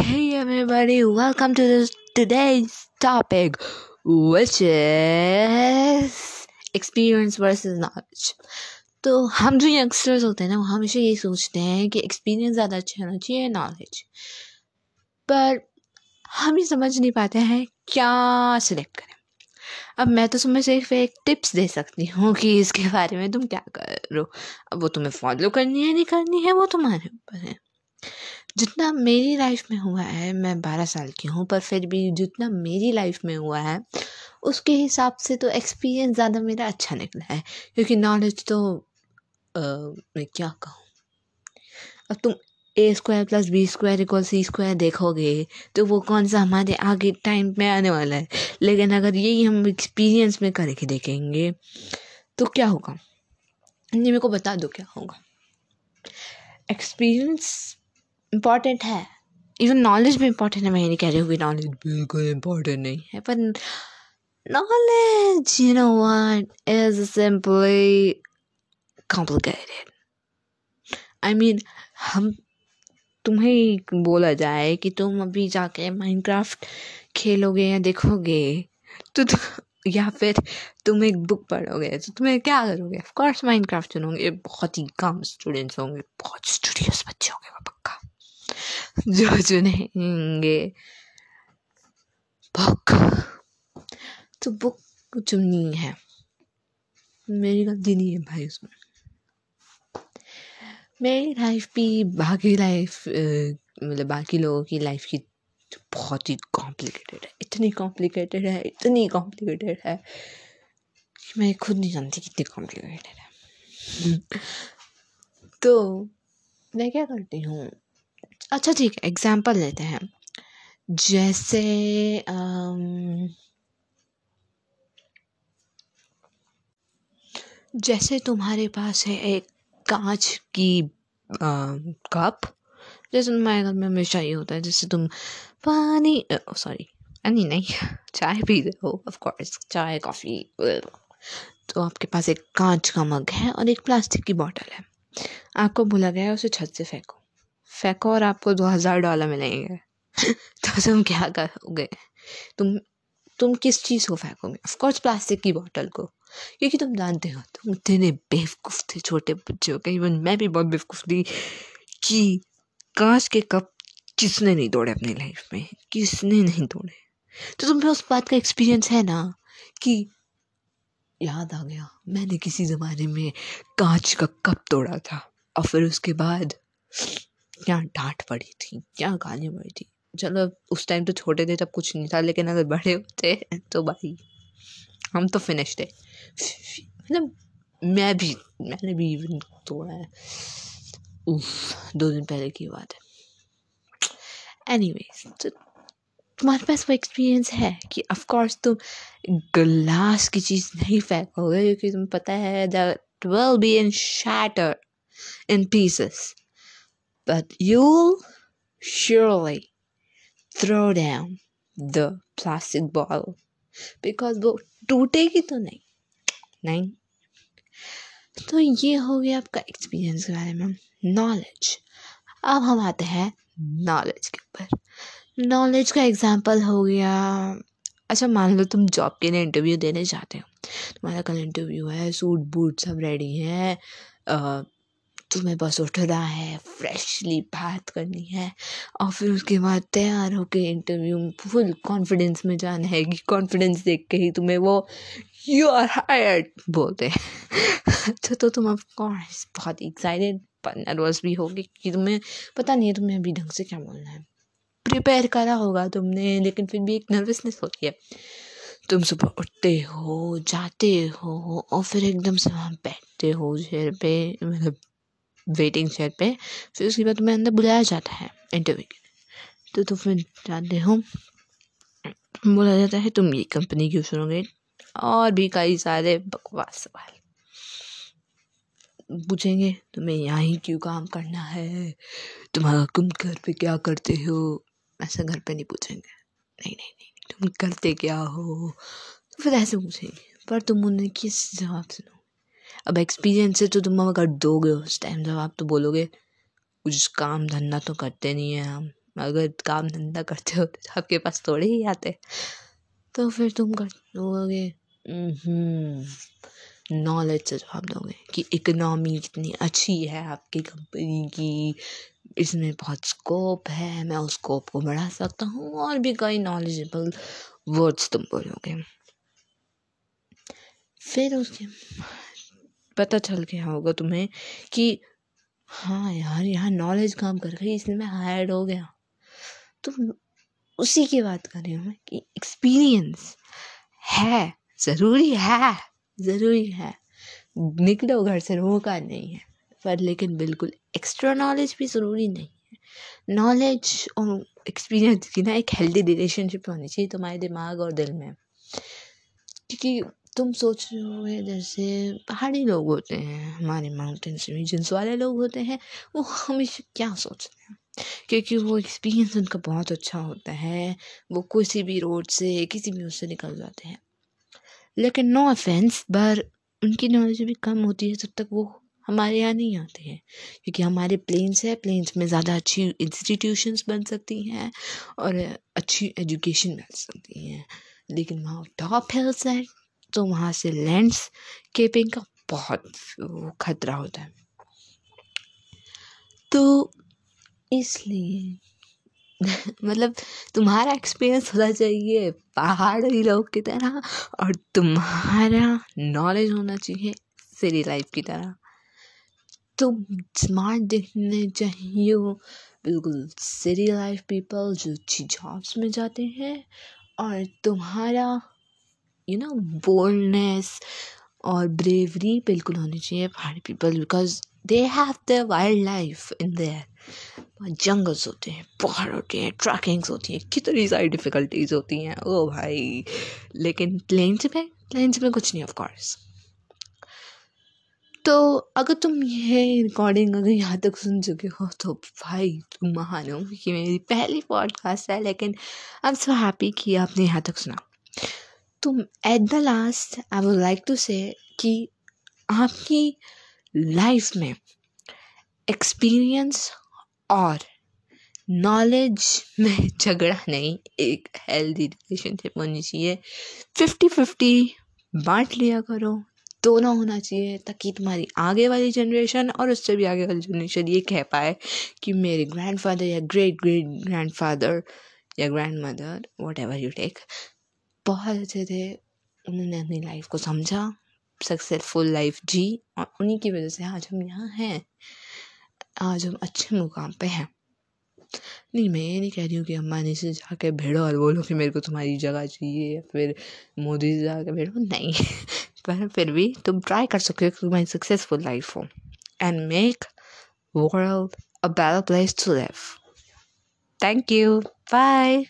Hey everybody, welcome to this today's topic, which is experience versus knowledge. तो हम जो youngsters होते हैं ना वो हमेशा यही सोचते हैं कि एक्सपीरियंस ज़्यादा अच्छा होना चाहिए नॉलेज पर हम ये समझ नहीं पाते हैं क्या सिलेक्ट करें अब मैं तो तुम्हें सिर्फ़ एक टिप्स दे सकती हूँ कि इसके बारे में तुम क्या करो अब वो तुम्हें फॉलो करनी है नहीं करनी है वो तुम्हारे ऊपर है जितना मेरी लाइफ में हुआ है मैं बारह साल की हूँ पर फिर भी जितना मेरी लाइफ में हुआ है उसके हिसाब से तो एक्सपीरियंस ज़्यादा मेरा अच्छा निकला है। क्योंकि नॉलेज तो आ, मैं क्या कहूँ? अब तुम A square plus B square equal C square देखोगे तो वो कौन सा हमारे आगे टाइम में आने वाला है? लेकिन अगर यही हम एक्सपीरियंस में करके देखेंगे तो क्या होगा? ये मेरे को बता दो क्या होगा? एक्सपीरियंस इंपॉर्टेंट है। इवन नॉलेज भी इंपॉर्टेंट है मैं ये नहीं कह रही हूँ कि नॉलेज बिल्कुल इंपॉर्टेंट नहीं है पर knowledge you know what is simply complicated. I mean हम तुम्हें बोला जाए कि तुम अभी जाके माइनक्राफ्ट खेलोगे या देखोगे तो, या फिर तुम एक बुक पढ़ोगे तो तुम्हें क्या करोगे? ऑफ़ कोर्स माइनक्राफ्ट चुनोगे बहुत ही कम स्टूडेंट्स होंगे बहुत स्टूडियस बच्चे होंगे जो चुनेंगे बुक तो बुक चुननी है मेरी गलती नहीं है भाई उसमें मेरी लाइफ भी बाकी लाइफ मतलब बाकी लोगों की लाइफ की बहुत ही कॉम्प्लिकेटेड है इतनी कॉम्प्लिकेटेड है इतनी कॉम्प्लिकेटेड है कि मैं खुद नहीं जानती कितनी कॉम्प्लिकेटेड है तो मैं क्या करती हूँ अच्छा ठीक है एग्ज़ाम्पल लेते हैं। जैसे जैसे तुम्हारे पास है एक कांच की कप, जैसे तुम्हारे घर में हमेशा ये होता है, जैसे तुम पानी सॉरी नहीं नहीं, चाय पी रहे हो ऑफ़ कोर्स चाय कॉफ़ी तो आपके पास एक कांच का मग है और एक प्लास्टिक की बोतल है। आपको बोला गया है उसे छत से फेंको। फेंको और आपको दो हज़ार डॉलर मिलेंगे। तो तुम क्या करोगे? तुम तुम किस चीज़ को फेंकोगे? ऑफकोर्स प्लास्टिक की बॉटल को। क्योंकि तुम जानते हो, तुम इतने बेवकूफ़ थे, छोटे बच्चे हो इवन मैं भी बहुत बेवकूफ़ थी कि कांच के कप किसने नहीं तोड़े अपनी लाइफ में? किसने नहीं तोड़े? तो तुम्हें उस बात का एक्सपीरियंस है ना कि याद आ गया, मैंने किसी ज़माने में कांच का कप तोड़ा था। और फिर उसके बाद क्या डांट पड़ी थी, क्या गालियाँ पड़ी थी। चलो, उस टाइम तो छोटे थे, तब कुछ नहीं था, लेकिन अगर बड़े होते तो भाई, हम तो फिनिश थे। मतलब मैं भी, मैंने भी इवन तोड़ा है। उफ, दो दिन पहले की बात है। एनीवेज तो तुम्हारे पास वो एक्सपीरियंस है कि ऑफ़ कोर्स तुम ग्लास की चीज़ नहीं फेंकोगे, क्योंकि तुम्हें पता है that will be in shatter in pieces but you'll surely throw down the plastic bottle. Because वो टूटेगी तो नहीं। नहीं। तो ये हो गया आपका एक्सपीरियंस के बारे में। नॉलेज अब हम आते हैं नॉलेज के ऊपर। नॉलेज का एग्जांपल हो गया। अच्छा मान लो तुम जॉब के लिए इंटरव्यू देने जाते हो। तुम्हारा कल इंटरव्यू है सूट बूट सब रेडी है तुम्हें बस उठना है फ्रेशली बात करनी है और फिर उसके बाद तैयार होकर इंटरव्यू में फुल कॉन्फिडेंस में जाना है कि कॉन्फिडेंस देख के ही तुम्हें वो यू आर हायर्ड बोलते हैं। तो, तो तुम ऑफकोर्स बहुत एक्साइटेड पर नर्वस भी होगी कि तुम्हें पता नहीं है तुम्हें अभी ढंग से क्या बोलना है। प्रिपेयर करा होगा तुमने लेकिन फिर भी एक नर्वसनेस होती है। तुम सुबह उठते हो जाते हो और फिर एकदम से वहाँ बैठते हो चेयर पे मतलब वेटिंग चेयर पे, फिर उसके बाद तुम्हें अंदर बुलाया जाता है इंटरव्यू के लिए। तो तुम फिर जानते हो। बोला जाता है, तुम ये कंपनी क्यों सुनोगे और भी कई सारे बकवास सवाल। पूछेंगे, तुम्हें यहाँ ही क्यों काम करना है? तुम्हारा तुम घर पे क्या करते हो? ऐसा घर पे नहीं पूछेंगे। नहीं नहीं नहीं, तुम करते क्या हो? तो फिर ऐसे पूछेंगे। पर तुम उन्हें किस जवाब सुनो? अब एक्सपीरियंस से तो तुम अगर दोगे उस टाइम जब आप तो बोलोगे, कुछ काम धंधा तो करते नहीं है हम। अगर काम धंधा करते होते तो आपके पास थोड़े ही आते। तो फिर तुम कर दोगे नॉलेज से जवाब दोगे कि इकनॉमी कितनी अच्छी है आपकी कंपनी की। इसमें बहुत स्कोप है, मैं उस स्कोप को बढ़ा सकता हूँ और भी कई नॉलेजेबल वर्ड्स तुम बोलोगे। फिर उसके पता चल गया होगा तुम्हें कि हाँ यार, यहाँ नॉलेज काम कर रही इसलिए मैं हायर्ड हो गया। तो उसी की बात कर रही हूँ मैं कि एक्सपीरियंस है, ज़रूरी है ज़रूरी है। निकलो घर से, रोका नहीं है। पर लेकिन बिल्कुल एक्स्ट्रा नॉलेज भी ज़रूरी नहीं है। नॉलेज और एक्सपीरियंस की ना एक हेल्दी रिलेशनशिप होनी चाहिए तुम्हारे दिमाग और दिल में। क्योंकि तुम सोच रहे हो जैसे पहाड़ी लोग होते हैं, हमारे माउंटेन्स रीजन्स वाले लोग होते हैं, वो हमेशा क्या सोचते हैं? क्योंकि वो एक्सपीरियंस उनका बहुत अच्छा होता है, वो किसी भी रोड से किसी भी उससे निकल जाते हैं। लेकिन नो ऑफेंस पर उनकी नॉलेज भी कम होती है जब तक वो हमारे यहाँ नहीं आते हैं। क्योंकि हमारे प्लेन्स है प्लेन्स में ज़्यादा अच्छी इंस्टीट्यूशंस बन सकती हैं और अच्छी एजुकेशन मिल सकती हैं। लेकिन वहाँ टॉप हिल्स है। तो वहाँ से लैंडस्केपिंग का बहुत खतरा होता है। तो इसलिए मतलब तुम्हारा एक्सपीरियंस होना चाहिए पहाड़ी लोग की तरह और तुम्हारा नॉलेज होना चाहिए सिटी लाइफ की तरह। तुम स्मार्ट दिखने चाहिए वो बिल्कुल सिटी लाइफ पीपल जो अच्छी जॉब्स में जाते हैं और तुम्हारा यू नो बोल्डनेस और ब्रेवरी बिल्कुल होनी चाहिए पहाड़ी people because they have the wild life in their jungles होते हैं, पहाड़ होते हैं ट्रैकिंग्स होती हैं, कितनी सारी डिफ़िकल्टीज होती हैं। ओ भाई, लेकिन प्लेन्स में प्लेन्स में कुछ नहीं ऑफ़ कोर्स तो अगर तुम ये रिकॉर्डिंग अगर यहाँ तक सुन चुके हो तो भाई तुम महान हो कि मेरी पहली पॉडकास्ट है, लेकिन आई एम सो हैप्पी कि आपने यहाँ तक सुना। तो at the last I would like to say कि आपकी लाइफ में एक्सपीरियंस और नॉलेज में झगड़ा नहीं, एक हेल्दी रिलेशनशिप होनी चाहिए। फिफ्टी फिफ्टी बांट लिया करो, दोनों होना चाहिए ताकि तुम्हारी आगे वाली जनरेशन और उससे भी आगे वाली जनरेशन ये कह पाए कि मेरे ग्रैंडफादर या ग्रेट ग्रेट ग्रैंडफादर या grandmother whatever you take बहुत अच्छे थे। उन्होंने अपनी लाइफ को समझा सक्सेसफुल लाइफ जी और उन्हीं की वजह से आज हम यहाँ हैं। आज हम अच्छे मुकाम पे हैं। नहीं, मैं ये नहीं कह रही हूँ कि अम्बानी से जाके भिड़ो और बोलो कि मेरे को तुम्हारी जगह चाहिए या फिर मोदी से जाके भिड़ो। नहीं, पर फिर भी तुम ट्राई कर सकते हो कि तुम्हारी सक्सेसफुल लाइफ हो। And make world a better place to live thank you bye